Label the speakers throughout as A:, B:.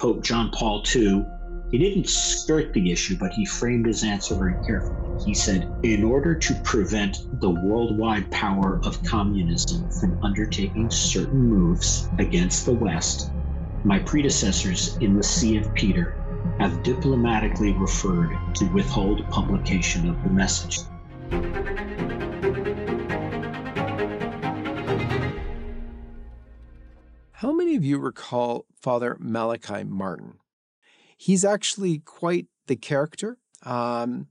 A: Pope John Paul II, he didn't skirt the issue, but he framed his answer very carefully. He said, In order to prevent the worldwide power of communism from undertaking certain moves against the West, my predecessors in the See of Peter have diplomatically referred to withhold publication of the message.
B: Many of you recall Father Malachi Martin? He's actually quite the character. Um,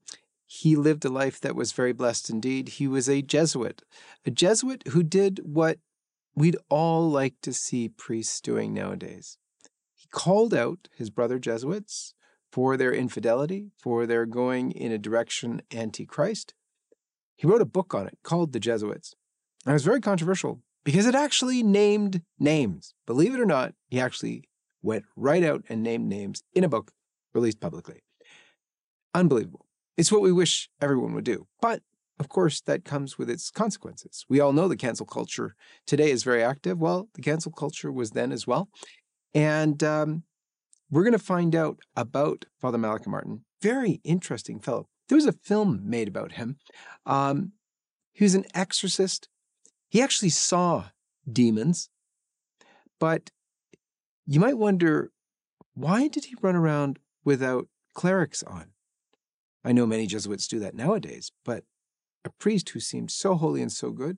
B: he lived a life that was very blessed indeed. He was a Jesuit, a Jesuit who did what we'd all like to see priests doing nowadays. He called out his brother Jesuits for their infidelity, for their going in a direction anti Christ. He wrote a book on it called The Jesuits. And it was very controversial because it actually named names. Believe it or not, he actually went right out and named names in a book released publicly. Unbelievable. It's what we wish everyone would do. But of course, that comes with its consequences. We all know the cancel culture today is very active. Well, the cancel culture was then as well. And um, we're going to find out about Father Malachi Martin. Very interesting fellow. There was a film made about him. Um, he was an exorcist. He actually saw demons, but you might wonder why did he run around without clerics on? I know many Jesuits do that nowadays, but a priest who seemed so holy and so good,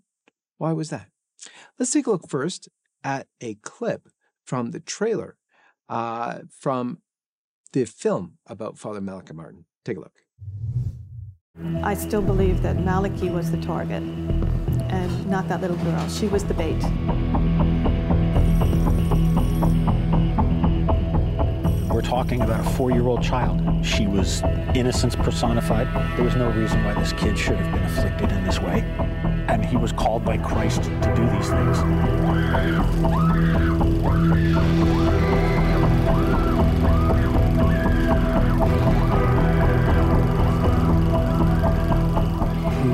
B: why was that? Let's take a look first at a clip from the trailer uh, from the film about Father Malachi Martin. Take a look.
C: I still believe that Malachi was the target and not that little girl. She was the bait.
D: We're talking about a four-year-old child. She was innocence personified. There was no reason why this kid should have been afflicted in this way. And he was called by Christ to do these things.
E: He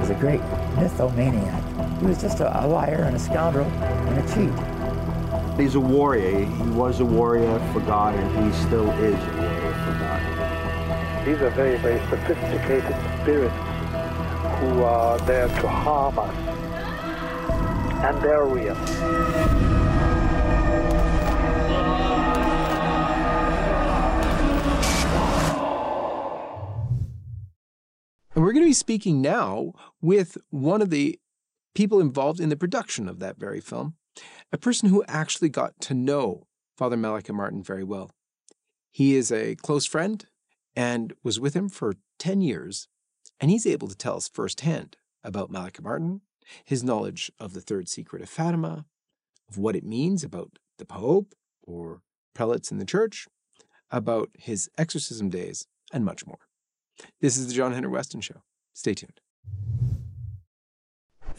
E: was a great mythomaniac. He was just a, a liar and a scoundrel and a cheat.
F: He's a warrior. He was a warrior for God, and he still is a warrior for God.
G: These are very, very sophisticated spirits who are there to harm us, and they're real.
B: Speaking now with one of the people involved in the production of that very film, a person who actually got to know Father Malachi Martin very well. He is a close friend and was with him for 10 years, and he's able to tell us firsthand about Malachi Martin, his knowledge of the third secret of Fatima, of what it means about the Pope or prelates in the church, about his exorcism days, and much more. This is the John Henry Westen Show. Stay tuned.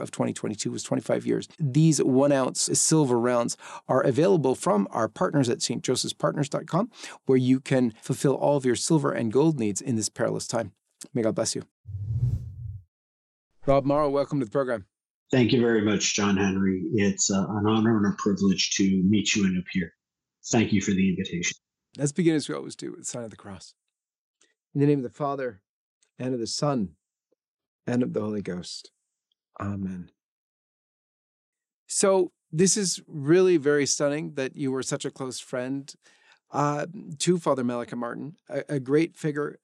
B: of 2022 was 25 years. These one ounce silver rounds are available from our partners at stjosephspartners.com, where you can fulfill all of your silver and gold needs in this perilous time. May God bless you. Rob Marro, welcome to the program.
A: Thank you very much, John Henry. It's uh, an honor and a privilege to meet you and appear. Thank you for the invitation.
B: Let's begin as we always do with the sign of the cross. In the name of the Father, and of the Son, and of the Holy Ghost. Amen. So, this is really very stunning that you were such a close friend uh, to Father Malachi Martin, a, a great figure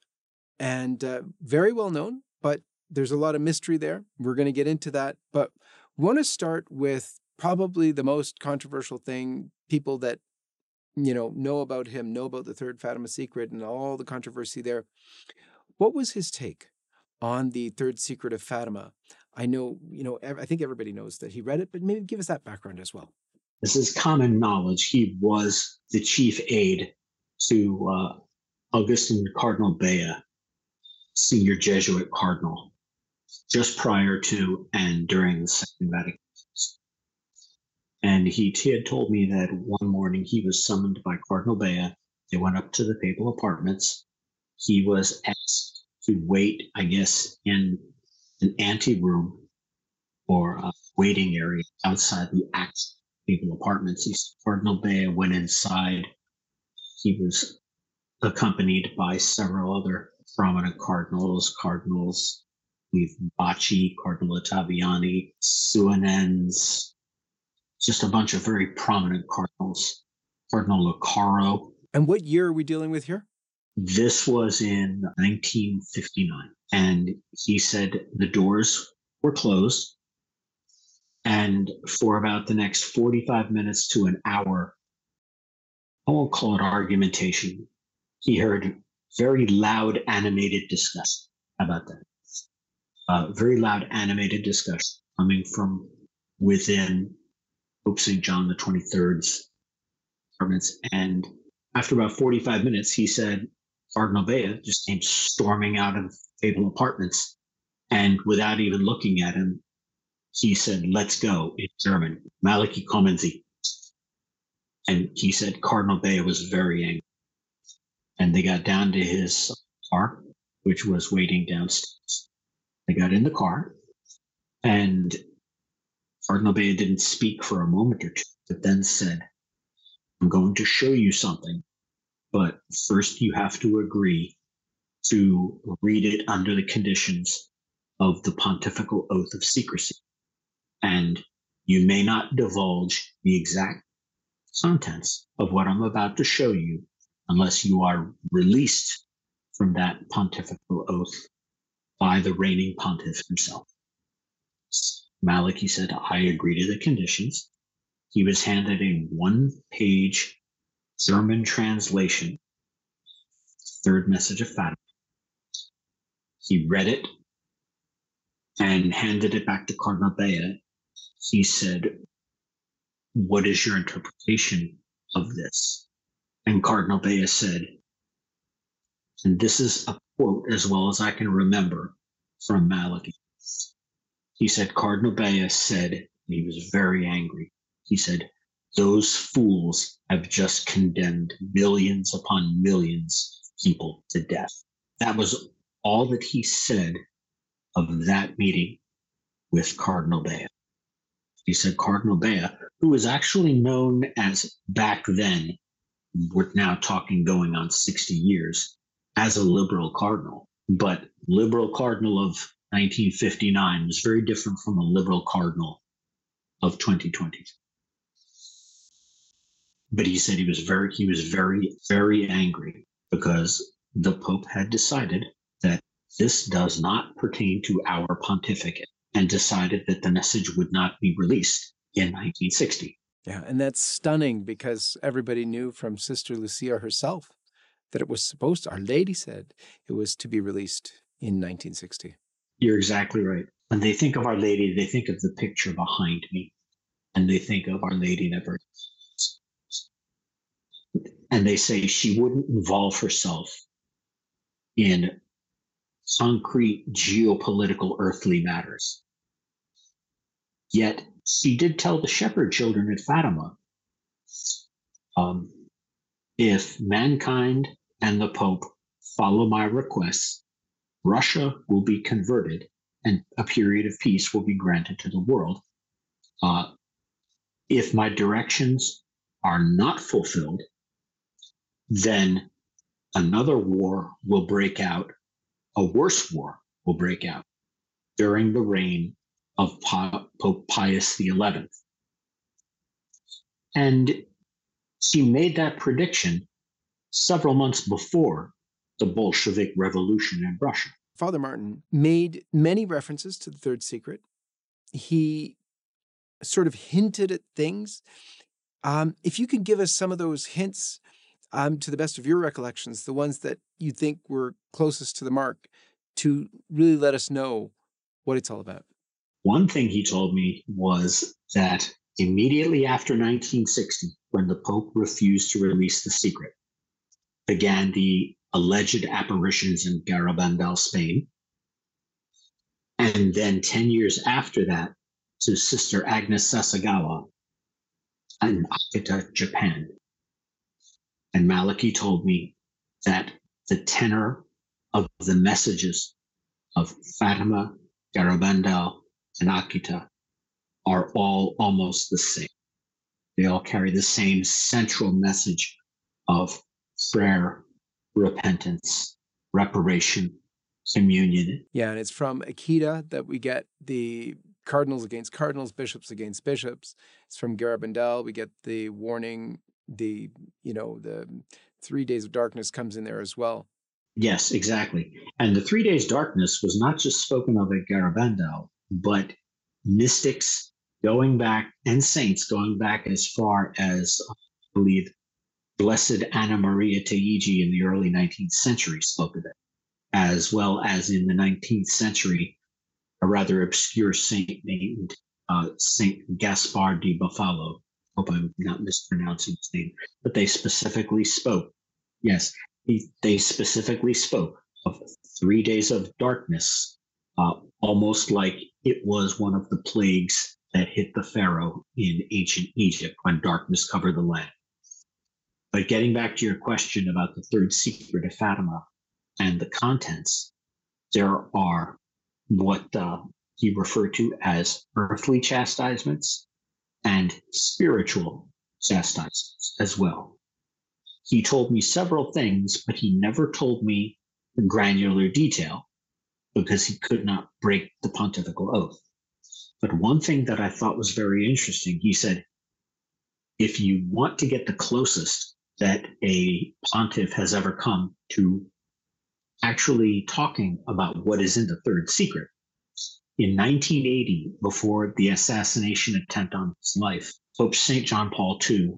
B: and uh, very well known, but there's a lot of mystery there. We're going to get into that. But want to start with probably the most controversial thing people that you know know about him know about the third fatima secret and all the controversy there what was his take on the third secret of fatima I know, you know, I think everybody knows that he read it, but maybe give us that background as well.
A: This is common knowledge. He was the chief aide to uh, Augustine Cardinal Bea, senior Jesuit cardinal, just prior to and during the Second Vatican. And he, he had told me that one morning he was summoned by Cardinal Bea. They went up to the papal apartments. He was asked to wait, I guess, in an anteroom or a waiting area outside the actual papal apartments. He, Cardinal Bea went inside. He was accompanied by several other prominent cardinals, cardinals, we've Bacci, Cardinal Ottaviani, Suenens, just a bunch of very prominent cardinals. Cardinal Lercaro.
B: And what year are we dealing with here?
A: This was in 1959. And he said the doors were closed. And for about the next 45 minutes to an hour, I won't call it argumentation. He heard very loud, animated discussion. About that? Uh, very loud, animated discussion coming from within Pope St. John the 23rd's apartments. And after about 45 minutes, he said, Cardinal Bea just came storming out of Fable apartments. And without even looking at him, he said, Let's go in German, Malachi kommen Sie. And he said Cardinal Bea was very angry. And they got down to his car, which was waiting downstairs. They got in the car, and Cardinal Bea didn't speak for a moment or two, but then said, I'm going to show you something, but first you have to agree to read it under the conditions of the pontifical oath of secrecy. And you may not divulge the exact contents of what I'm about to show you unless you are released from that pontifical oath by the reigning pontiff himself. Malachi said, I agree to the conditions. He was handed a one page German translation, third message of Fatima. He read it and handed it back to Cardinal Bea. He said, What is your interpretation of this? And Cardinal Bea said, and this is a quote as well as I can remember from Malachi. He said, Cardinal Bea said, he was very angry. He said, Those fools have just condemned millions upon millions of people to death. That was all that he said of that meeting with Cardinal Bea. He said, Cardinal Bea, who was actually known as back then, we're now talking going on 60 years, as a liberal cardinal. But liberal cardinal of 1959 was very different from a liberal cardinal of 2020. But he said he was very he was very very angry because the pope had decided that this does not pertain to our pontificate and decided that the message would not be released in 1960.
B: Yeah, and that's stunning because everybody knew from Sister Lucia herself that it was supposed to, Our Lady said it was to be released in 1960.
A: You're exactly right. When they think of Our Lady, they think of the picture behind me, and they think of Our Lady never. And they say she wouldn't involve herself in concrete geopolitical earthly matters. Yet she did tell the shepherd children at Fatima um, if mankind and the Pope follow my requests, Russia will be converted and a period of peace will be granted to the world. Uh, if my directions are not fulfilled, then another war will break out, a worse war will break out during the reign of Pope Pius XI. And she made that prediction several months before the Bolshevik Revolution in Russia.
B: Father Martin made many references to the third secret. He sort of hinted at things. Um, if you can give us some of those hints um, to the best of your recollections, the ones that you think were closest to the mark, to really let us know what it's all about.
A: One thing he told me was that immediately after 1960, when the Pope refused to release the secret, began the alleged apparitions in Garabandal, Spain. And then 10 years after that, to Sister Agnes Sasagawa in Akita, Japan. And Malachi told me that the tenor of the messages of Fatima, Garabandal, and Akita are all almost the same. They all carry the same central message of prayer, repentance, reparation, communion.
B: Yeah, and it's from Akita that we get the cardinals against cardinals, bishops against bishops. It's from Garabandal. We get the warning, the, you know, the three days of darkness comes in there as well.
A: Yes, exactly. And the three days darkness was not just spoken of at Garabandal, but mystics going back and saints going back as far as I believe Blessed Anna Maria Taigi in the early 19th century spoke of it, as well as in the 19th century, a rather obscure saint named uh, Saint Gaspar di Bufalo. Hope I'm not mispronouncing his name, but they specifically spoke. Yes, he, they specifically spoke of three days of darkness, uh, almost like it was one of the plagues that hit the Pharaoh in ancient Egypt when darkness covered the land. But getting back to your question about the third secret of Fatima and the contents, there are what uh, he referred to as earthly chastisements and spiritual chastisements as well. He told me several things, but he never told me in granular detail because he could not break the pontifical oath. But one thing that I thought was very interesting, he said, if you want to get the closest that a pontiff has ever come to actually talking about what is in the third secret, in 1980, before the assassination attempt on his life, Pope St. John Paul II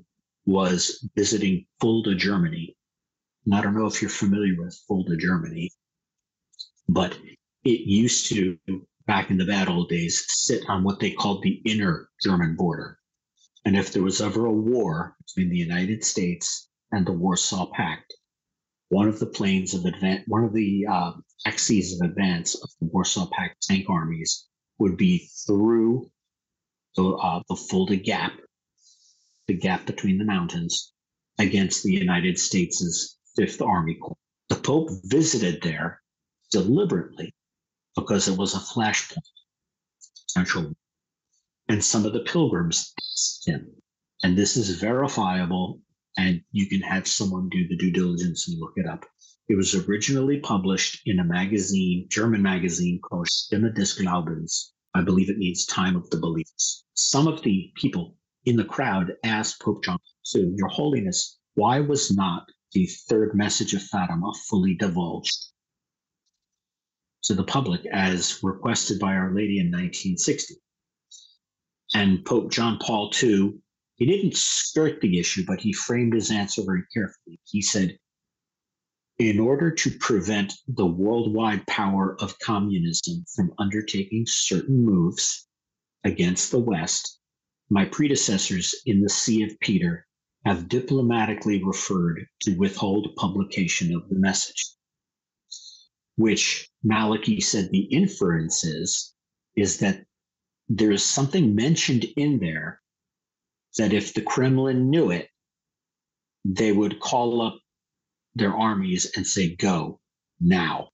A: was visiting Fulda, Germany. And I don't know if you're familiar with Fulda, Germany, but it used to, back in the bad old days, sit on what they called the inner German border. And if there was ever a war between the United States and the Warsaw Pact, one of the planes of advance, one of the uh, axes of advance of the Warsaw Pact tank armies would be through the, uh, the Fulda Gap, the gap between the mountains, against the United States' Fifth Army Corps. The Pope visited there deliberately because it was a flashpoint central. And some of the pilgrims asked him, and this is verifiable and you can have someone do the due diligence and look it up. It was originally published in a magazine, German magazine called Stimme des Glaubens. I believe it means Time of the beliefs. Some of the people in the crowd asked Pope John II, Your Holiness, why was not the third message of Fatima fully divulged to the public as requested by Our Lady in 1960? And Pope John Paul II he didn't skirt the issue, but he framed his answer very carefully. He said, in order to prevent the worldwide power of communism from undertaking certain moves against the West, my predecessors in the See of Peter have diplomatically referred to withhold publication of the message, which Malachi said the inference is, is that there is something mentioned in there that if the Kremlin knew it, they would call up their armies and say, go now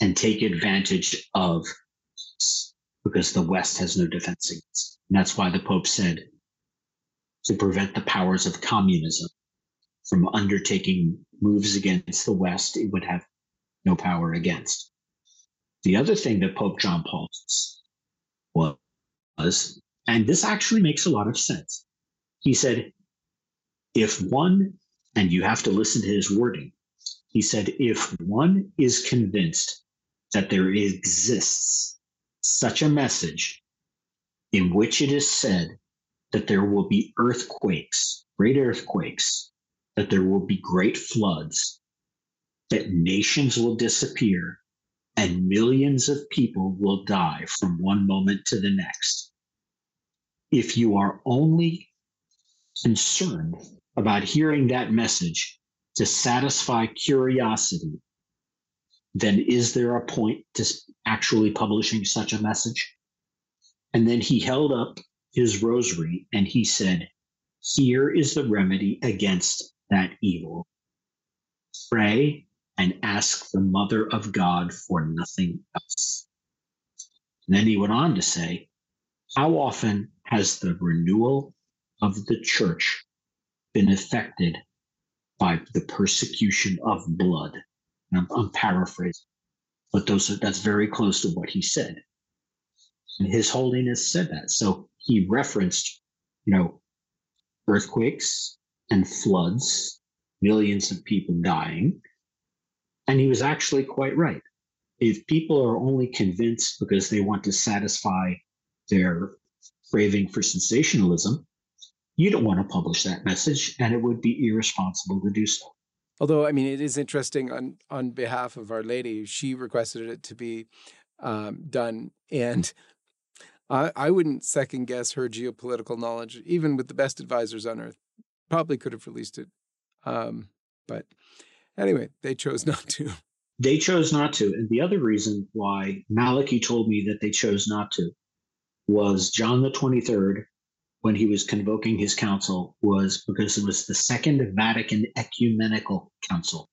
A: and take advantage of because the West has no defense against. And that's why the Pope said to prevent the powers of communism from undertaking moves against the West, it would have no power against. The other thing that Pope John Paul was, and this actually makes a lot of sense. He said, if one, and you have to listen to his wording, he said, if one is convinced that there exists such a message in which it is said that there will be earthquakes, great earthquakes, that there will be great floods, that nations will disappear, and millions of people will die from one moment to the next. If you are only concerned about hearing that message to satisfy curiosity, then is there a point to actually publishing such a message? And then he held up his rosary and he said, Here is the remedy against that evil. Pray and ask the Mother of God for nothing else. And then he went on to say, How often has the renewal of the church been affected by the persecution of blood? I'm, I'm paraphrasing, but those that's very close to what he said. And His Holiness said that. So he referenced, you know, earthquakes and floods, millions of people dying. And he was actually quite right. If people are only convinced because they want to satisfy their craving for sensationalism, you don't want to publish that message, and it would be irresponsible to do so.
B: Although, I mean, it is interesting on on behalf of Our Lady, she requested it to be um, done, and I, I wouldn't second guess her geopolitical knowledge, even with the best advisors on earth. Probably could have released it, um, but anyway, they chose not to.
A: They chose not to, and the other reason why Malachi told me that they chose not to was John the Twenty Third when he was convoking his council was because it was the Second Vatican Ecumenical Council.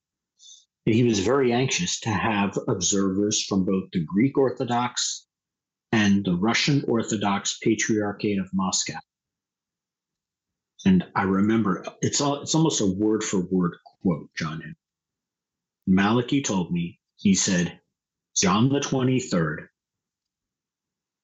A: He was very anxious to have observers from both the Greek Orthodox and the Russian Orthodox Patriarchate of Moscow. And I remember it's all, it's almost a word for word quote, John Henry. Malachi told me, he said, John the 23rd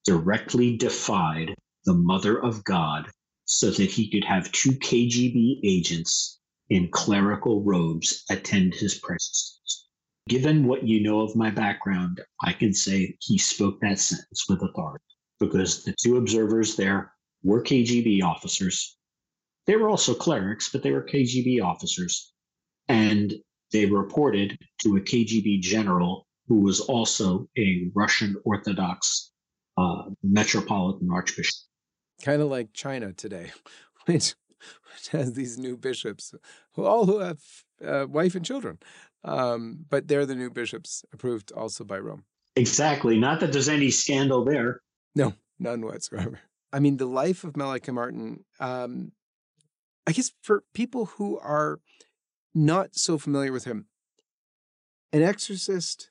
A: directly defied the Mother of God so that he could have two KGB agents in clerical robes attend his presence. Given what you know of my background, I can say he spoke that sentence with authority because the two observers there were KGB officers. They were also clerics, but they were KGB officers. And they reported to a KGB general who was also a Russian Orthodox uh, metropolitan archbishop
B: kind of like China today, which, which has these new bishops who all who have uh, wife and children, um, but they're the new bishops approved also by Rome.
A: Exactly. Not that there's any scandal there.
B: No, none whatsoever. I mean, the life of Malachi Martin. Um, I guess for people who are not so familiar with him, an exorcist,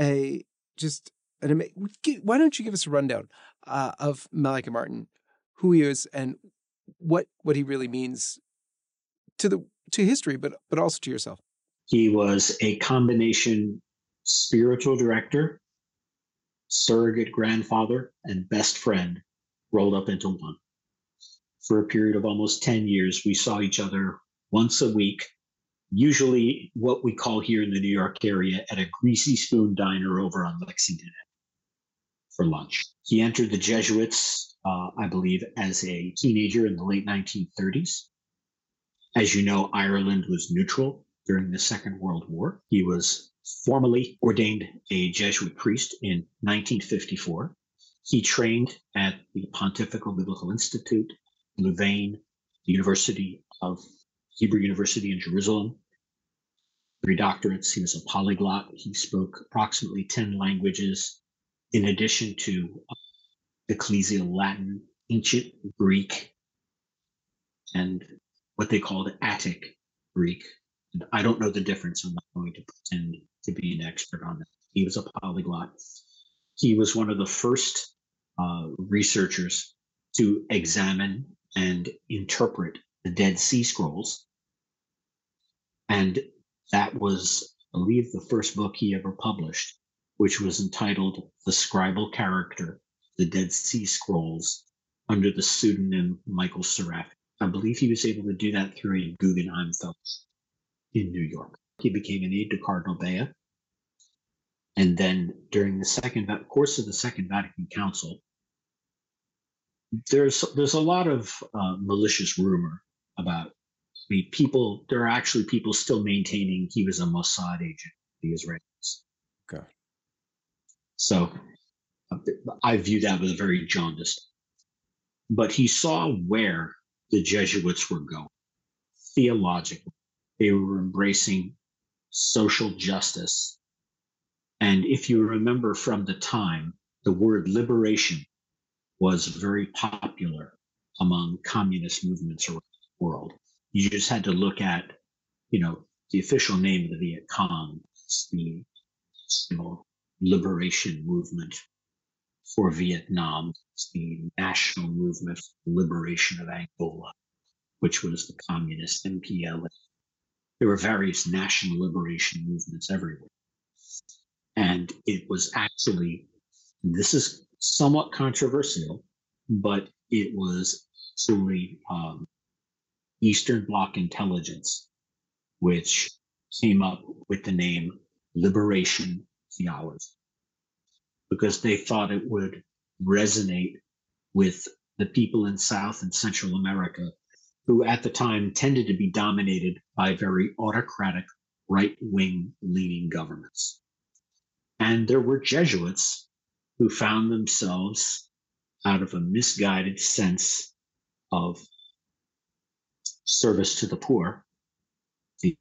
B: a just an why don't you give us a rundown uh, of Malachi Martin? Who he is and what what he really means to the to history, but but also to yourself.
A: He was a combination spiritual director, surrogate grandfather, and best friend rolled up into one. For a period of almost 10 years, we saw each other once a week, usually what we call here in the New York area at a greasy spoon diner over on Lexington for lunch. He entered the Jesuits uh, I believe, as a teenager in the late 1930s. As you know, Ireland was neutral during the Second World War. He was formally ordained a Jesuit priest in 1954. He trained at the Pontifical Biblical Institute, Louvain, the University of Hebrew University in Jerusalem. Three doctorates. He was a polyglot. He spoke approximately 10 languages, in addition to ecclesial Latin, ancient Greek, and what they called Attic Greek. And I don't know the difference. I'm not going to pretend to be an expert on that. He was a polyglot. He was one of the first uh, researchers to examine and interpret the Dead Sea Scrolls. And that was, I believe, the first book he ever published, which was entitled The Scribal Character the Dead Sea Scrolls under the pseudonym Michael Serafian. I believe he was able to do that through a Guggenheim Fellowship in New York. He became an aide to Cardinal Bea. And then during the second course of the Second Vatican Council, there's there's a lot of uh, malicious rumor about I mean, people. There are actually people still maintaining he was a Mossad agent, the Israelis.
B: Okay.
A: So I view that as very jaundiced. But he saw where the Jesuits were going theologically. They were embracing social justice. And if you remember from the time, the word liberation was very popular among communist movements around the world. You just had to look at, you know, the official name of the Viet Cong, the you know, liberation movement for Vietnam, the National Movement for the Liberation of Angola, which was the communist MPLA. There were various national liberation movements everywhere. And it was actually, this is somewhat controversial, but it was truly um, Eastern Bloc intelligence, which came up with the name liberation theology because they thought it would resonate with the people in South and Central America who at the time tended to be dominated by very autocratic right wing leaning governments. And there were Jesuits who found themselves out of a misguided sense of service to the poor, the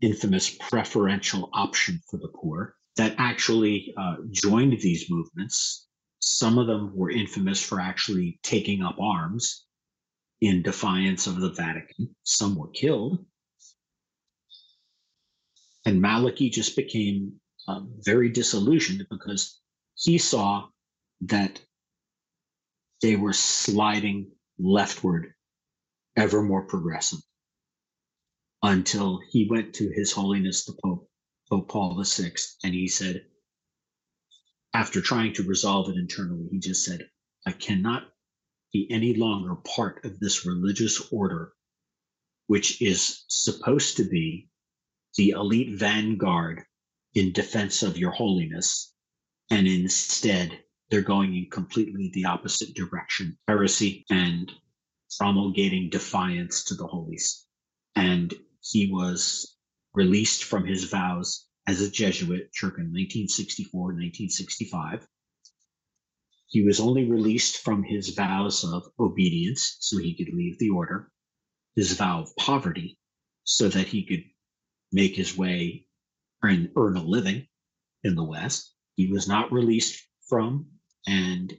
A: infamous preferential option for the poor, that actually uh, joined these movements. Some of them were infamous for actually taking up arms in defiance of the Vatican. Some were killed. And Malachi just became uh, very disillusioned because he saw that they were sliding leftward ever more progressive until he went to His Holiness the Pope, Pope Paul VI, and he said, after trying to resolve it internally, he just said, I cannot be any longer part of this religious order, which is supposed to be the elite vanguard in defense of your holiness. And instead, they're going in completely the opposite direction heresy and promulgating defiance to the holies. And he was released from his vows as a Jesuit circa 1964 1965. He was only released from his vows of obedience so he could leave the order, his vow of poverty so that he could make his way and earn a living in the West. He was not released from, and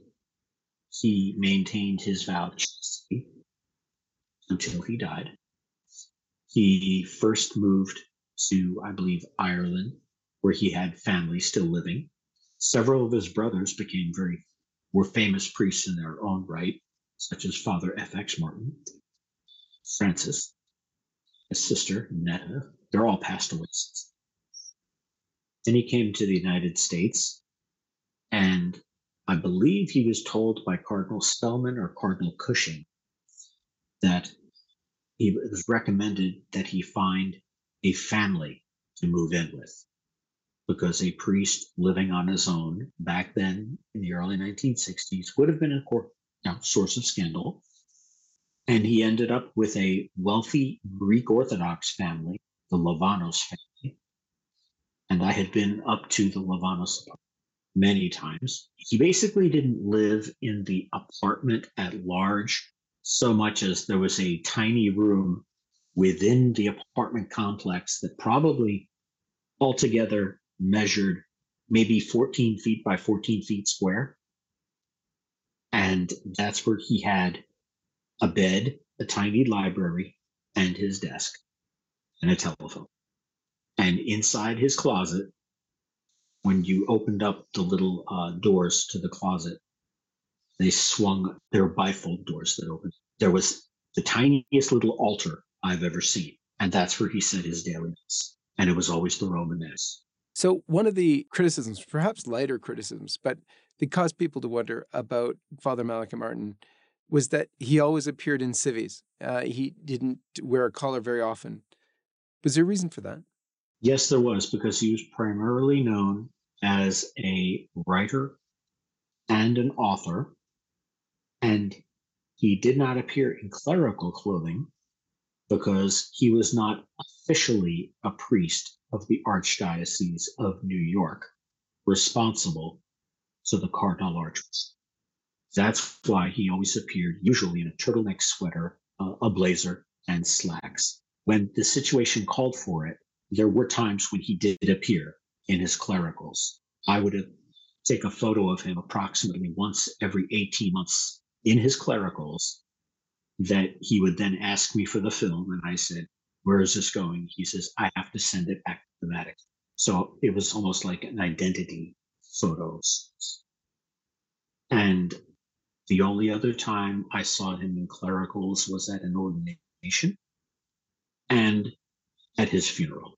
A: he maintained his vow until he died. He first moved to, I believe, Ireland, where he had family still living. Several of his brothers became very were famous priests in their own right, such as Father F.X. Martin, Francis, his sister Netta. They're all passed away since. Then he came to the United States, and I believe he was told by Cardinal Spellman or Cardinal Cushing that he was recommended that he find a family to move in with because a priest living on his own back then in the early 1960s would have been a source of scandal. And he ended up with a wealthy Greek Orthodox family, the Livanos family. And I had been up to the Livanos many times. He basically didn't live in the apartment at large so much as there was a tiny room within the apartment complex that probably altogether measured maybe 14 feet by 14 feet square. And that's where he had a bed, a tiny library, and his desk, and a telephone. And inside his closet, when you opened up the little uh, doors to the closet, they swung, were bifold doors that opened. There was the tiniest little altar I've ever seen. And that's where he said his daily mass. And it was always the Roman mass.
B: So, one of the criticisms, perhaps lighter criticisms, but that caused people to wonder about Father Malachi Martin was that he always appeared in civvies. Uh, he didn't wear a collar very often. Was there a reason for that?
A: Yes, there was, because he was primarily known as a writer and an author. And he did not appear in clerical clothing because he was not officially a priest of the Archdiocese of New York, responsible to the Cardinal Archers. That's why he always appeared, usually in a turtleneck sweater, uh, a blazer, and slacks when the situation called for it, there were times when he did appear in his clericals. I would take a photo of him approximately once every 18 months in his clericals that he would then ask me for the film and I said, Where is this going? He says, I have to send it back to the Vatican. So it was almost like an identity photos. And the only other time I saw him in clericals was at an ordination and at his funeral.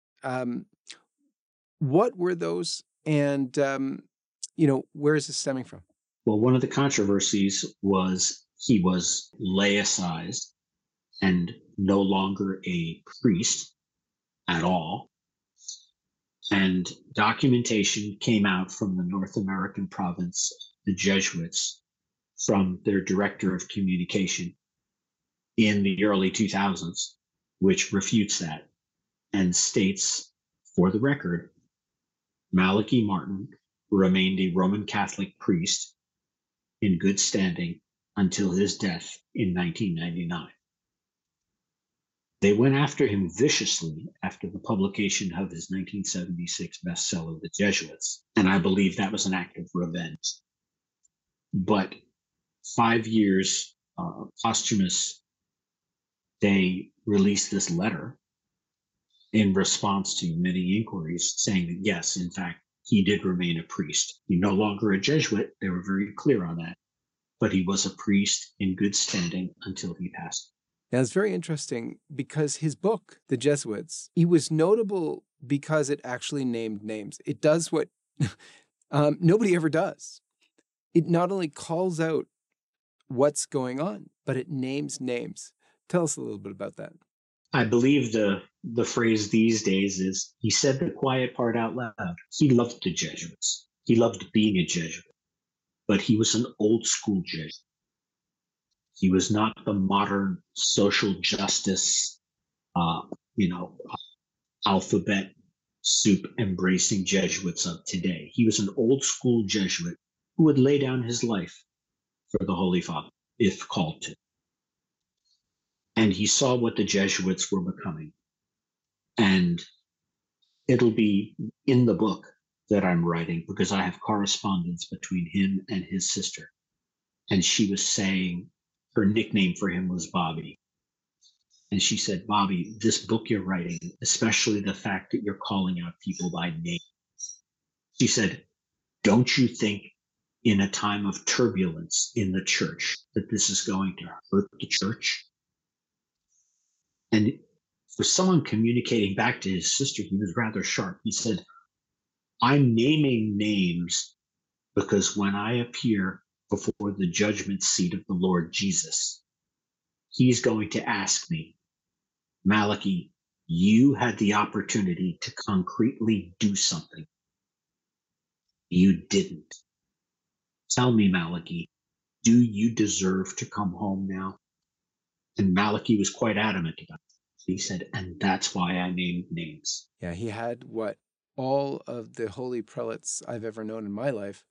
B: um, what were those, and um, you know, where is this stemming from?
A: Well, one of the controversies was he was laicized and no longer a priest at all. And documentation came out from the North American province, the Jesuits, from their director of communication in the early 2000s, which refutes that and states, for the record, Malachi Martin remained a Roman Catholic priest in good standing until his death in 1999. They went after him viciously after the publication of his 1976 bestseller, The Jesuits, and I believe that was an act of revenge. But five years uh, posthumous, they released this letter in response to many inquiries saying that yes, in fact, he did remain a priest. He no longer a Jesuit. They were very clear on that, but he was a priest in good standing until he passed.
B: Now, it's very interesting because his book, The Jesuits, he was notable because it actually named names. It does what um, nobody ever does. It not only calls out what's going on, but it names names. Tell us a little bit about that.
A: I believe the the phrase these days is he said the quiet part out loud. He loved the Jesuits. He loved being a Jesuit, but he was an old school Jesuit. He was not the modern social justice, uh, you know, alphabet soup embracing Jesuits of today. He was an old school Jesuit who would lay down his life for the Holy Father if called to and he saw what the Jesuits were becoming. And it'll be in the book that I'm writing because I have correspondence between him and his sister. And she was saying her nickname for him was Bobby. And she said, Bobby, this book you're writing, especially the fact that you're calling out people by name, she said, don't you think in a time of turbulence in the church that this is going to hurt the church? And for someone communicating back to his sister, he was rather sharp. He said, I'm naming names because when I appear before the judgment seat of the Lord Jesus, he's going to ask me, Malachi, you had the opportunity to concretely do something. You didn't. Tell me, Malachi, do you deserve to come home now? And Malachi was quite adamant about it. He said, and that's why I named names.
B: Yeah, he had what all of the holy prelates I've ever known in my life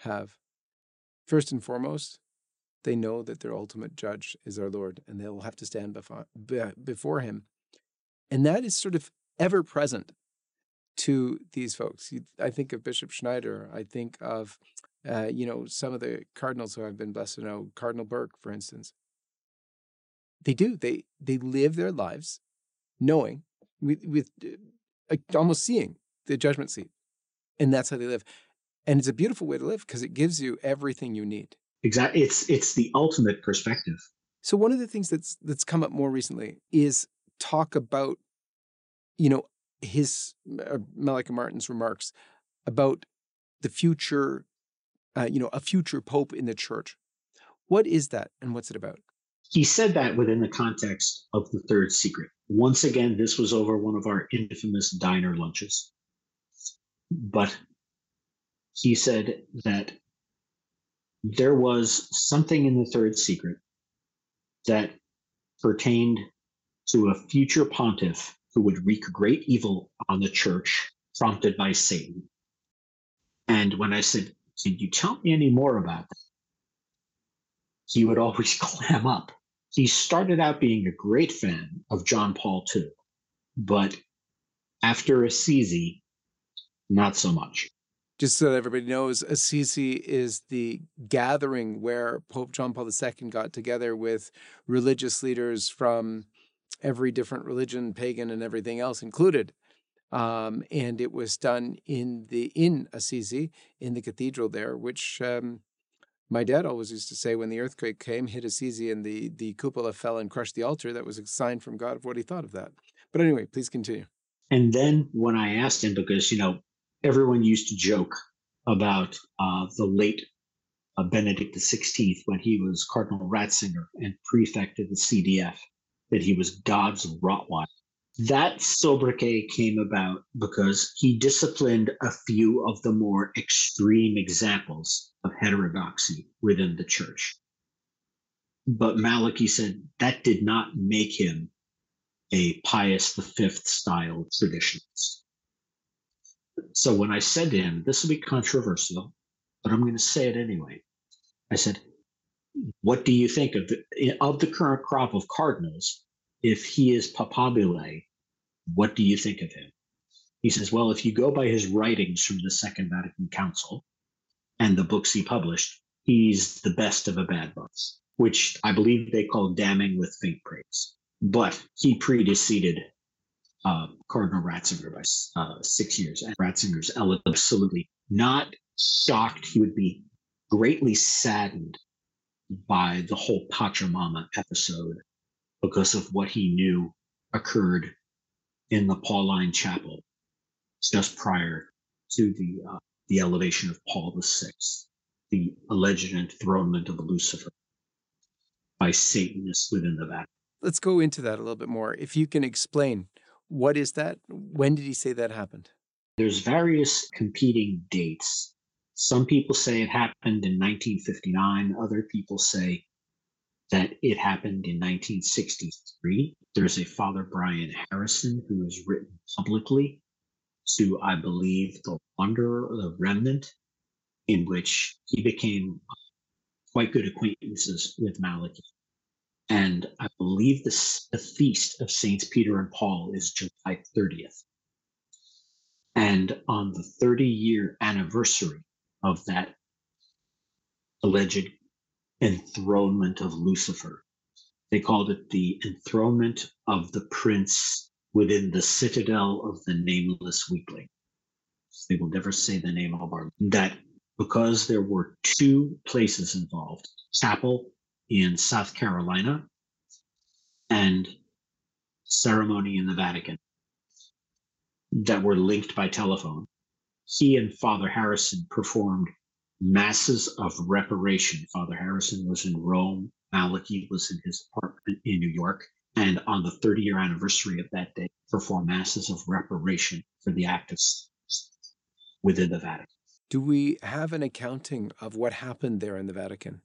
B: have. First and foremost, they know that their ultimate judge is our Lord, and they'll have to stand before, before him. And that is sort of ever present to these folks. I think of Bishop Schneider. I think of, uh, you know, some of the cardinals who I've been blessed to know, Cardinal Burke, for instance. They do. They they live their lives knowing with with uh, almost seeing the judgment seat, and that's how they live. And it's a beautiful way to live because it gives you everything you need.
A: Exactly. It's it's the ultimate perspective.
B: So one of the things that's that's come up more recently is talk about, you know, his uh, Malachi Martin's remarks about the future, uh, you know, a future pope in the church. What is that, and what's it about?
A: He said that within the context of the third secret. Once again, this was over one of our infamous diner lunches. But he said that there was something in the third secret that pertained to a future pontiff who would wreak great evil on the church, prompted by Satan. And when I said, Can you tell me any more about that? He would always clam up. He started out being a great fan of John Paul II, but after Assisi, not so much
B: just so that everybody knows, Assisi is the gathering where Pope John Paul II got together with religious leaders from every different religion, pagan and everything else included. Um, and it was done in the in Assisi, in the cathedral there, which um, my dad always used to say when the earthquake came, hit Assisi, and the the cupola fell and crushed the altar. That was a sign from God of what he thought of that. But anyway, please continue.
A: And then when I asked him, because you know everyone used to joke about uh, the late uh, Benedict XVI when he was Cardinal Ratzinger and prefect of the CDF, that he was God's Rottweiler. That sobriquet came about because he disciplined a few of the more extreme examples of heterodoxy within the church. But Malachi said that did not make him a Pius V style traditionalist. So when I said to him, this will be controversial, but I'm going to say it anyway. I said, what do you think of the, of the current crop of cardinals? If he is papabile, what do you think of him? He says, well, if you go by his writings from the Second Vatican Council and the books he published, he's the best of a bad bunch, which I believe they call damning with faint praise. But he preceded uh, Cardinal Ratzinger by uh, six years. And Ratzinger's absolutely not shocked. He would be greatly saddened by the whole Pachamama episode because of what he knew occurred in the Pauline Chapel just prior to the uh, the elevation of Paul VI, the alleged enthronement of Lucifer by Satanists within the Vatican.
B: Let's go into that a little bit more. If you can explain what is that? When did he say that happened?
A: There's various competing dates. Some people say it happened in 1959. Other people say that it happened in 1963. There's a Father Brian Harrison who has written publicly to, I believe, The Wanderer, The Remnant, in which he became uh, quite good acquaintances with Malachi. And I believe the feast of Saints Peter and Paul is July 30th. And on the 30 year anniversary of that alleged enthronement of Lucifer, they called it the enthronement of the prince within the citadel of the nameless weakling. They will never say the name of our that because there were two places involved, chapel in South Carolina and ceremony in the Vatican that were linked by telephone. He and Father Harrison performed masses of reparation. Father Harrison was in Rome, Malachi was in his apartment in New York, and on the 30 year anniversary of that day, performed masses of reparation for the actives within the Vatican.
B: Do we have an accounting of what happened there in the Vatican?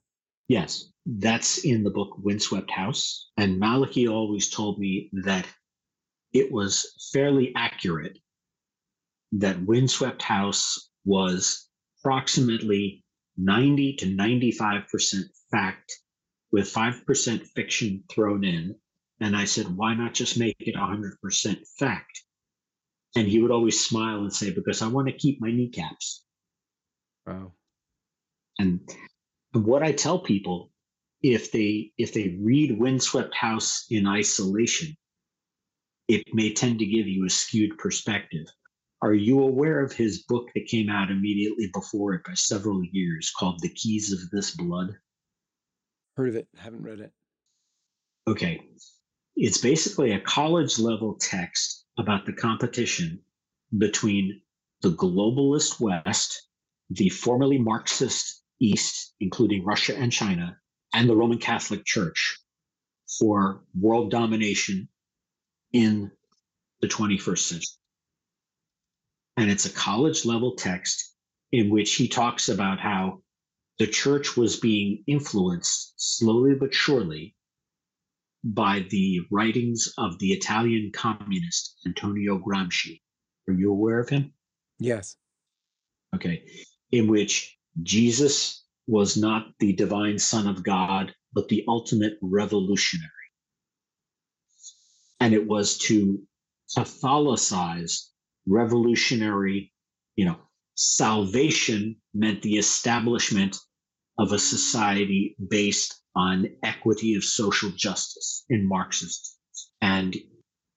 A: Yes, that's in the book Windswept House. And Malachi always told me that it was fairly accurate that Windswept House was approximately 90 to 95% fact with 5% fiction thrown in. And I said, why not just make it 100% fact? And he would always smile and say, because I want to keep my kneecaps.
B: Wow.
A: And what I tell people if they if they read Windswept House in isolation, it may tend to give you a skewed perspective. Are you aware of his book that came out immediately before it by several years called The Keys of This Blood?
B: Heard of it, haven't read it.
A: Okay. It's basically a college level text about the competition between the globalist West, the formerly Marxist East, including Russia and China, and the Roman Catholic Church for world domination in the 21st century. And it's a college level text in which he talks about how the church was being influenced slowly but surely by the writings of the Italian communist Antonio Gramsci. Are you aware of him?
B: Yes.
A: Okay. In which Jesus was not the divine Son of God, but the ultimate revolutionary. And it was to Catholicize revolutionary, you know, salvation meant the establishment of a society based on equity of social justice in Marxist. And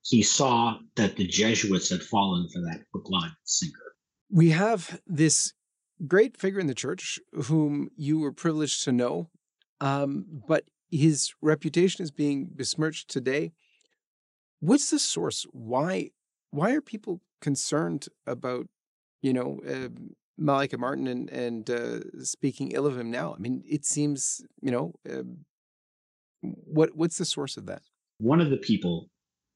A: he saw that the Jesuits had fallen for that hook, line, sinker.
B: We have this great figure in the church whom you were privileged to know, um, but his reputation is being besmirched today. What's the source? Why why are people concerned about you know uh, Malachi Martin and and uh, speaking ill of him now? I mean, it seems you know uh, what what's the source of that?
A: One of the people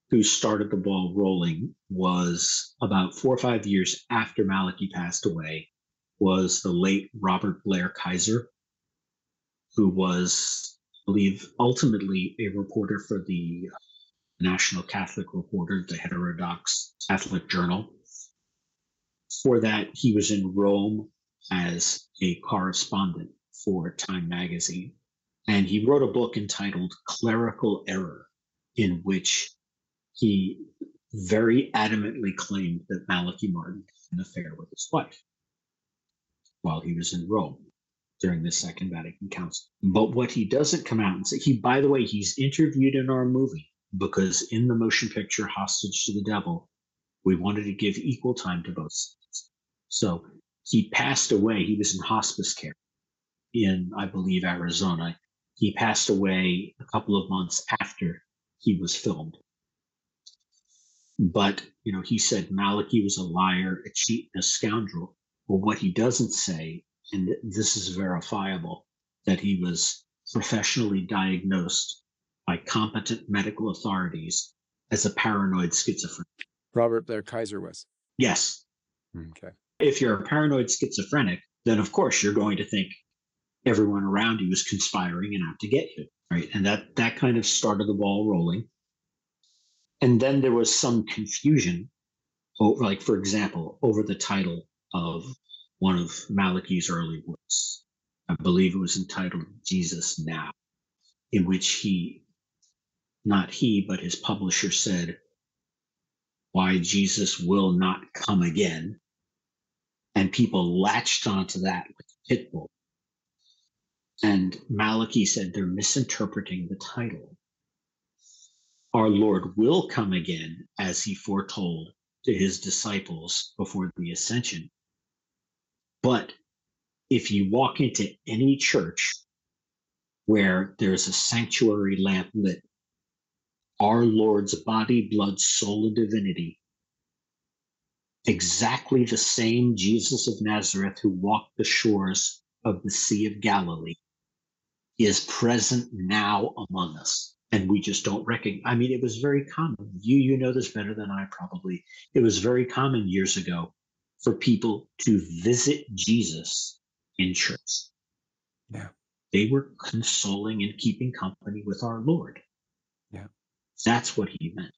A: who started the ball rolling was about four or five years after Malachi passed away was the late Robert Blair Kaiser, who was, I believe, ultimately a reporter for the National Catholic Reporter, the heterodox Catholic Journal. For that, he was in Rome as a correspondent for Time magazine. And he wrote a book entitled Clerical Error, in which he very adamantly claimed that Malachi Martin had an affair with his wife while he was in Rome during the Second Vatican Council. But what he doesn't come out and say, he, by the way, he's interviewed in our movie because in the motion picture Hostage to the Devil, we wanted to give equal time to both sides. So he passed away. He was in hospice care in, I believe, Arizona. He passed away a couple of months after he was filmed. But, you know, he said Malachi was a liar, a cheat, and a scoundrel. Well, what he doesn't say, and this is verifiable, that he was professionally diagnosed competent medical authorities as a paranoid schizophrenic.
B: Robert Blair Kaiser was.
A: Yes.
B: Okay.
A: If you're a paranoid schizophrenic, then of course you're going to think everyone around you is conspiring and out to get you, right? And that that kind of started the ball rolling. And then there was some confusion, over, like for example, over the title of one of Malachi's early works. I believe it was entitled Jesus Now, in which he, not he, but his publisher said, Why Jesus will not come again. And people latched onto that with Pitbull. And Malachi said they're misinterpreting the title. Our Lord will come again as he foretold to his disciples before the ascension. But if you walk into any church where there's a sanctuary lamp lit, our Lord's body, blood, soul, and divinity, exactly the same Jesus of Nazareth who walked the shores of the Sea of Galilee, is present now among us and we just don't recognize. I mean, it was very common. You you know this better than I probably. It was very common years ago for people to visit Jesus in church.
B: Yeah,
A: they were consoling and keeping company with our Lord. That's what he meant.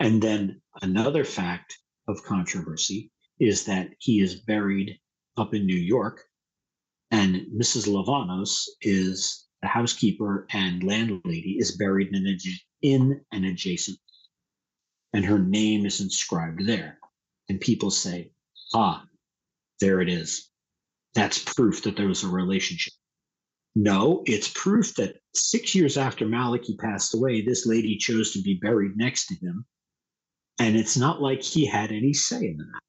A: And then another fact of controversy is that he is buried up in New York, and Mrs. Livanos is the housekeeper and landlady is buried in an, in an adjacent, and her name is inscribed there. And people say, ah, there it is. That's proof that there was a relationship. No, it's proof that six years after Malachi passed away, this lady chose to be buried next to him. And it's not like he had any say in that.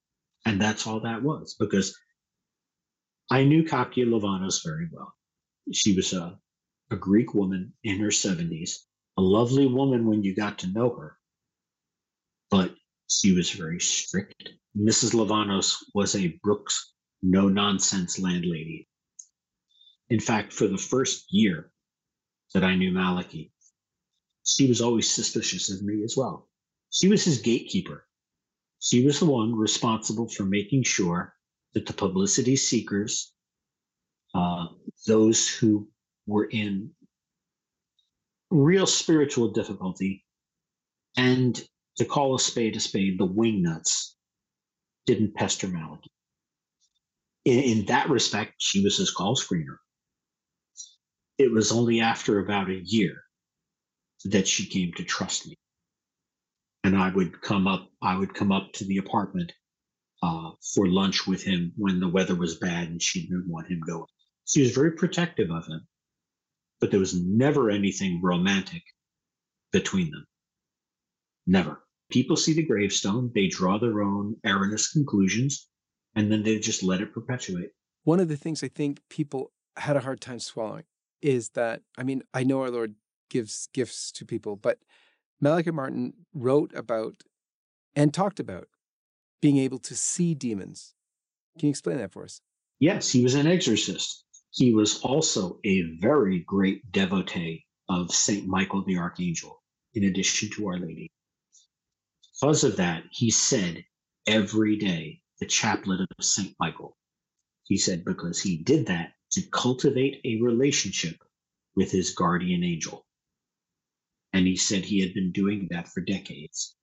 A: And that's all that was, because I knew Kakia Livanos very well. She was a a Greek woman in her 70s, a lovely woman when you got to know her, but she was very strict. Mrs. Livanos was a Brooks no nonsense landlady. In fact, for the first year that I knew Malachi, she was always suspicious of me as well. She was his gatekeeper. She was the one responsible for making sure that the publicity seekers, uh, those who were in real spiritual difficulty, and to call a spade a spade, the wingnuts didn't pester Malachi. In, in that respect, she was his call screener. It was only after about a year that she came to trust me. And I would come up, I would come up to the apartment uh, for lunch with him when the weather was bad and she didn't want him going. She was very protective of him, but there was never anything romantic between them. Never. People see the gravestone, they draw their own erroneous conclusions, and then they just let it perpetuate.
B: One of the things I think people had a hard time swallowing is that, I mean, I know our Lord gives gifts to people, but Malachi Martin wrote about and talked about being able to see demons. Can you explain that for us?
A: Yes, he was an exorcist. He was also a very great devotee of St. Michael the Archangel, in addition to Our Lady. Because of that, he said every day the chaplet of St. Michael. He said because he did that to cultivate a relationship with his guardian angel. And he said he had been doing that for decades.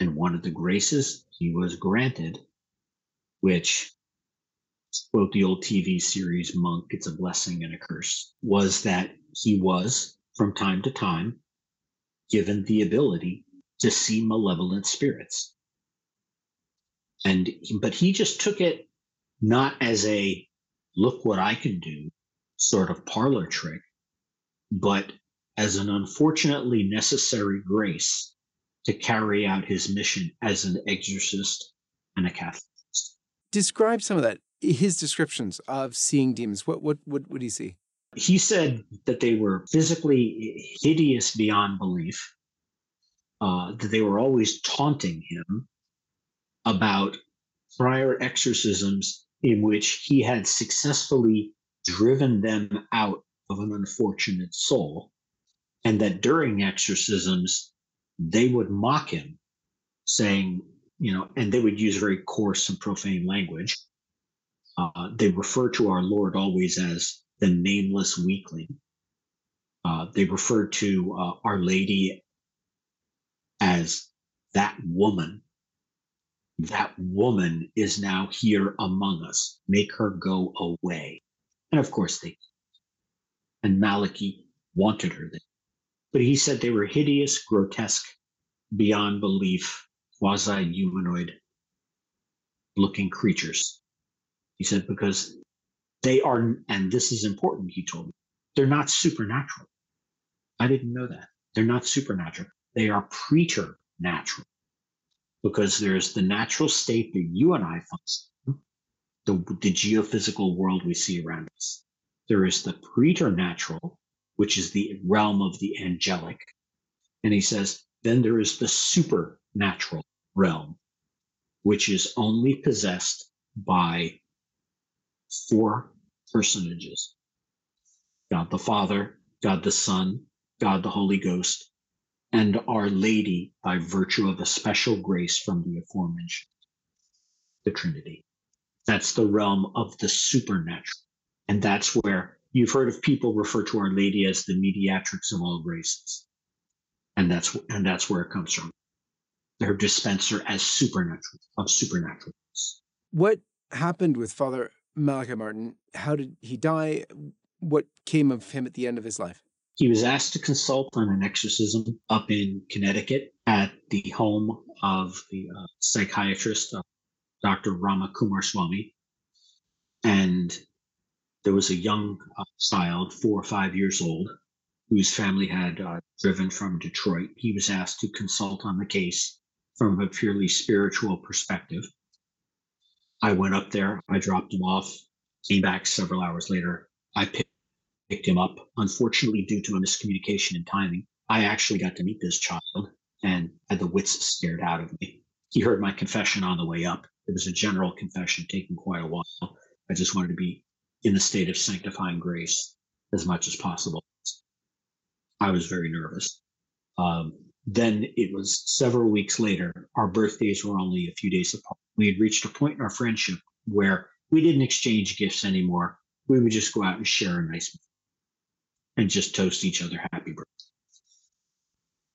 A: And one of the graces he was granted, which quote the old TV series Monk, it's a blessing and a curse, was that he was, from time to time, given the ability to see malevolent spirits. And but he just took it not as a look what I can do sort of parlor trick, but as an unfortunately necessary grace to carry out his mission as an exorcist and a Catholic.
B: Describe some of that. His descriptions of seeing demons. What what what would he see?
A: He said that they were physically hideous beyond belief. Uh, that they were always taunting him about prior exorcisms in which he had successfully driven them out of an unfortunate soul, and that during exorcisms they would mock him, saying, you know, and they would use very coarse and profane language. Uh, they refer to our Lord always as the nameless weakling. Uh, they refer to uh, Our Lady as that woman. That woman is now here among us. Make her go away. And of course, they and Malachi wanted her there but he said they were hideous, grotesque, beyond belief, quasi humanoid looking creatures. He said, because they are, and this is important, he told me, they're not supernatural. I didn't know that. They're not supernatural. They are preternatural because there's the natural state that you and I function, the, the geophysical world we see around us. There is the preternatural, which is the realm of the angelic. And he says, then there is the supernatural realm, which is only possessed by four personages God the Father, God the Son, God the Holy Ghost, and Our Lady by virtue of a special grace from the aforementioned, the Trinity. That's the realm of the supernatural. And that's where You've heard of people refer to Our Lady as the mediatrix of all graces, and that's and that's where it comes from. Her dispenser as supernatural of supernatural.
B: What happened with Father Malachi Martin? How did he die? What came of him at the end of his life?
A: He was asked to consult on an exorcism up in Connecticut at the home of the uh, psychiatrist, uh, Dr. Rama Kumar Swami. And there was a young uh, child, four or five years old, whose family had uh, driven from Detroit. He was asked to consult on the case from a purely spiritual perspective. I went up there, I dropped him off, came back several hours later. I picked, picked him up. Unfortunately, due to a miscommunication in timing, I actually got to meet this child and had the wits scared out of me. He heard my confession on the way up. It was a general confession taking quite a while. I just wanted to be in a state of sanctifying grace as much as possible. I was very nervous. Um, then it was several weeks later. Our birthdays were only a few days apart. We had reached a point in our friendship where we didn't exchange gifts anymore. We would just go out and share a nice meal and just toast each other happy birthday.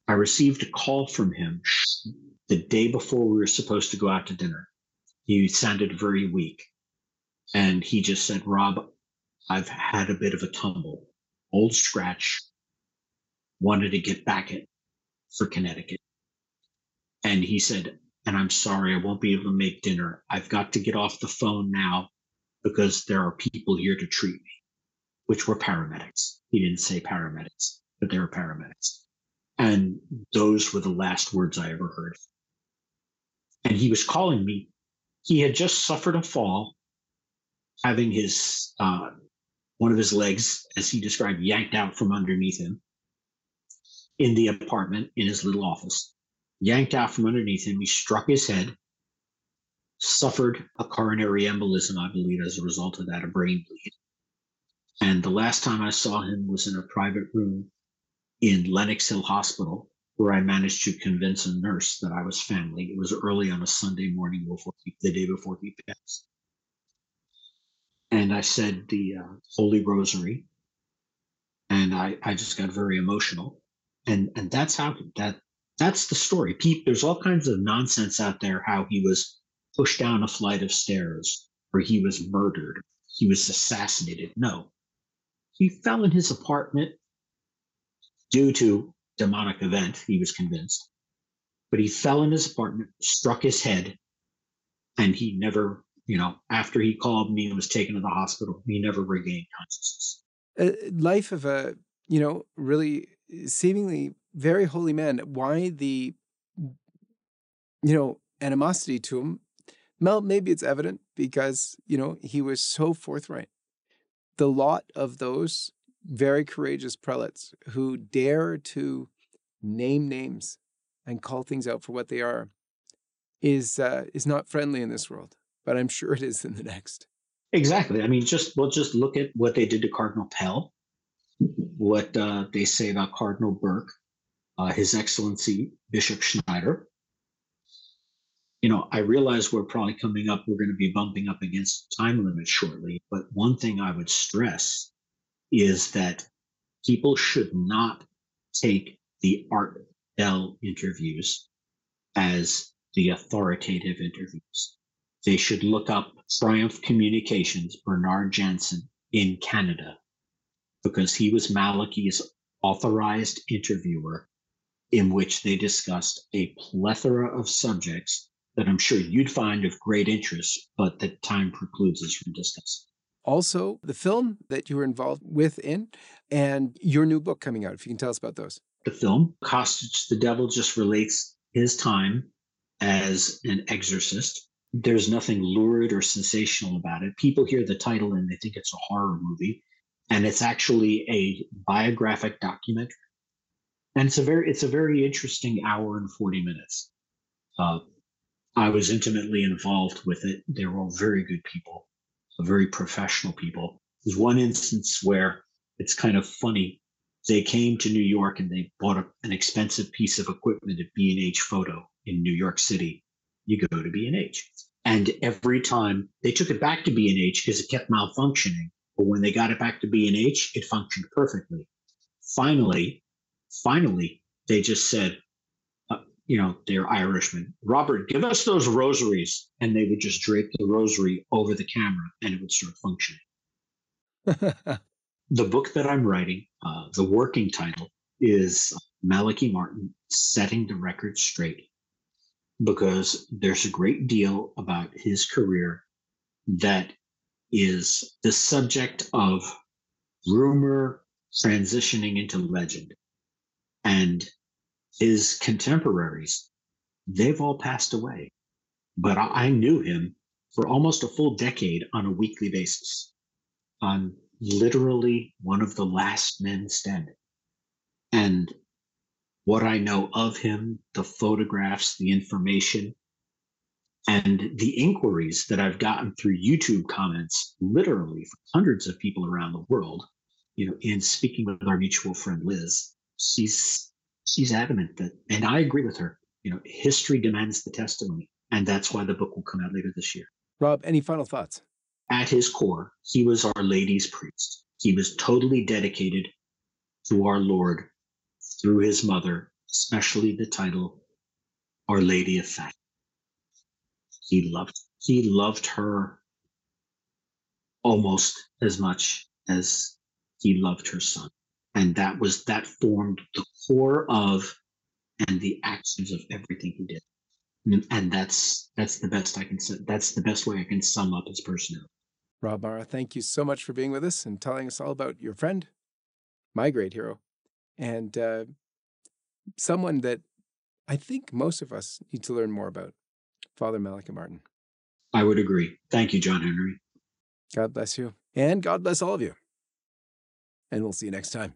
A: I received a call from him the day before we were supposed to go out to dinner. He sounded very weak. And he just said, Rob, I've had a bit of a tumble. Old scratch. Wanted to get back at for Connecticut. And he said, and I'm sorry, I won't be able to make dinner. I've got to get off the phone now because there are people here to treat me, which were paramedics. He didn't say paramedics, but they were paramedics. And those were the last words I ever heard. And he was calling me. He had just suffered a fall, having his uh, one of his legs, as he described, yanked out from underneath him in the apartment in his little office. Yanked out from underneath him, he struck his head, suffered a coronary embolism, I believe, as a result of that, a brain bleed. And the last time I saw him was in a private room in Lenox Hill Hospital, where I managed to convince a nurse that I was family. It was early on a Sunday morning before he, the day before he passed. And I said the uh, Holy Rosary, and I, I just got very emotional and and that's how that that's the story. Pete, there's all kinds of nonsense out there how he was pushed down a flight of stairs or he was murdered, he was assassinated. No, he fell in his apartment due to demonic event. He was convinced, but he fell in his apartment, struck his head, and he never, you know, after he called me and was taken to the hospital, he never regained consciousness.
B: A life of a you know really seemingly very holy man, why the you know animosity to him? Well, maybe it's evident because you know he was so forthright. The lot of those very courageous prelates who dare to name names and call things out for what they are is uh, is not friendly in this world, but I'm sure it is in the next.
A: Exactly. I mean, just we'll just look at what they did to Cardinal Pell what uh, they say about Cardinal Burke, uh, His Excellency Bishop Schneider. You know, I realize we're probably coming up, we're going to be bumping up against time limits shortly, but one thing I would stress is that people should not take the Art Bell interviews as the authoritative interviews. They should look up Triumph Communications, Bernard Janzen in Canada, because he was Malachi's authorized interviewer, in which they discussed a plethora of subjects that I'm sure you'd find of great interest, but that time precludes us from discussing.
B: Also, the film that you were involved with in, and your new book coming out, if you can tell us about those.
A: The film, Hostage the Devil, just relates his time as an exorcist. There's nothing lurid or sensational about it. People hear the title and they think it's a horror movie and it's actually a biographic documentary. And it's a very it's a very interesting hour and 40 minutes. Uh, I was intimately involved with it. They were all very good people, very professional people. There's one instance where it's kind of funny. They came to New York and they bought a, an expensive piece of equipment at B&H Photo in New York City. You go to B&H. And every time they took it back to B&H because it kept malfunctioning but when they got it back to B&H, it functioned perfectly. Finally, finally, they just said, you know, they're Irishmen. Robert, give us those rosaries. And they would just drape the rosary over the camera and it would start functioning. the book that I'm writing, uh, the working title is Malachi Martin Setting the Record Straight, because there's a great deal about his career that is the subject of rumor transitioning into legend. And his contemporaries, they've all passed away. But I knew him for almost a full decade on a weekly basis, on literally one of the last men standing. And what I know of him, the photographs, the information, and the inquiries that I've gotten through YouTube comments, literally from hundreds of people around the world, you know, in speaking with our mutual friend Liz, she's she's adamant that, and I agree with her. You know, history demands the testimony, and that's why the book will come out later this year.
B: Rob, any final thoughts?
A: At his core, he was Our Lady's priest. He was totally dedicated to our Lord through his mother, especially the title Our Lady of Fatima. He loved he loved her almost as much as he loved her son. And that was that formed the core of and the actions of everything he did. And that's that's the best I can say. That's the best way I can sum up his personality.
B: Rob Marro, thank you so much for being with us and telling us all about your friend, my great hero, and uh, someone that I think most of us need to learn more about, Father Malachi Martin.
A: I would agree. Thank you, John Henry.
B: God bless you. And God bless all of you. And we'll see you next time.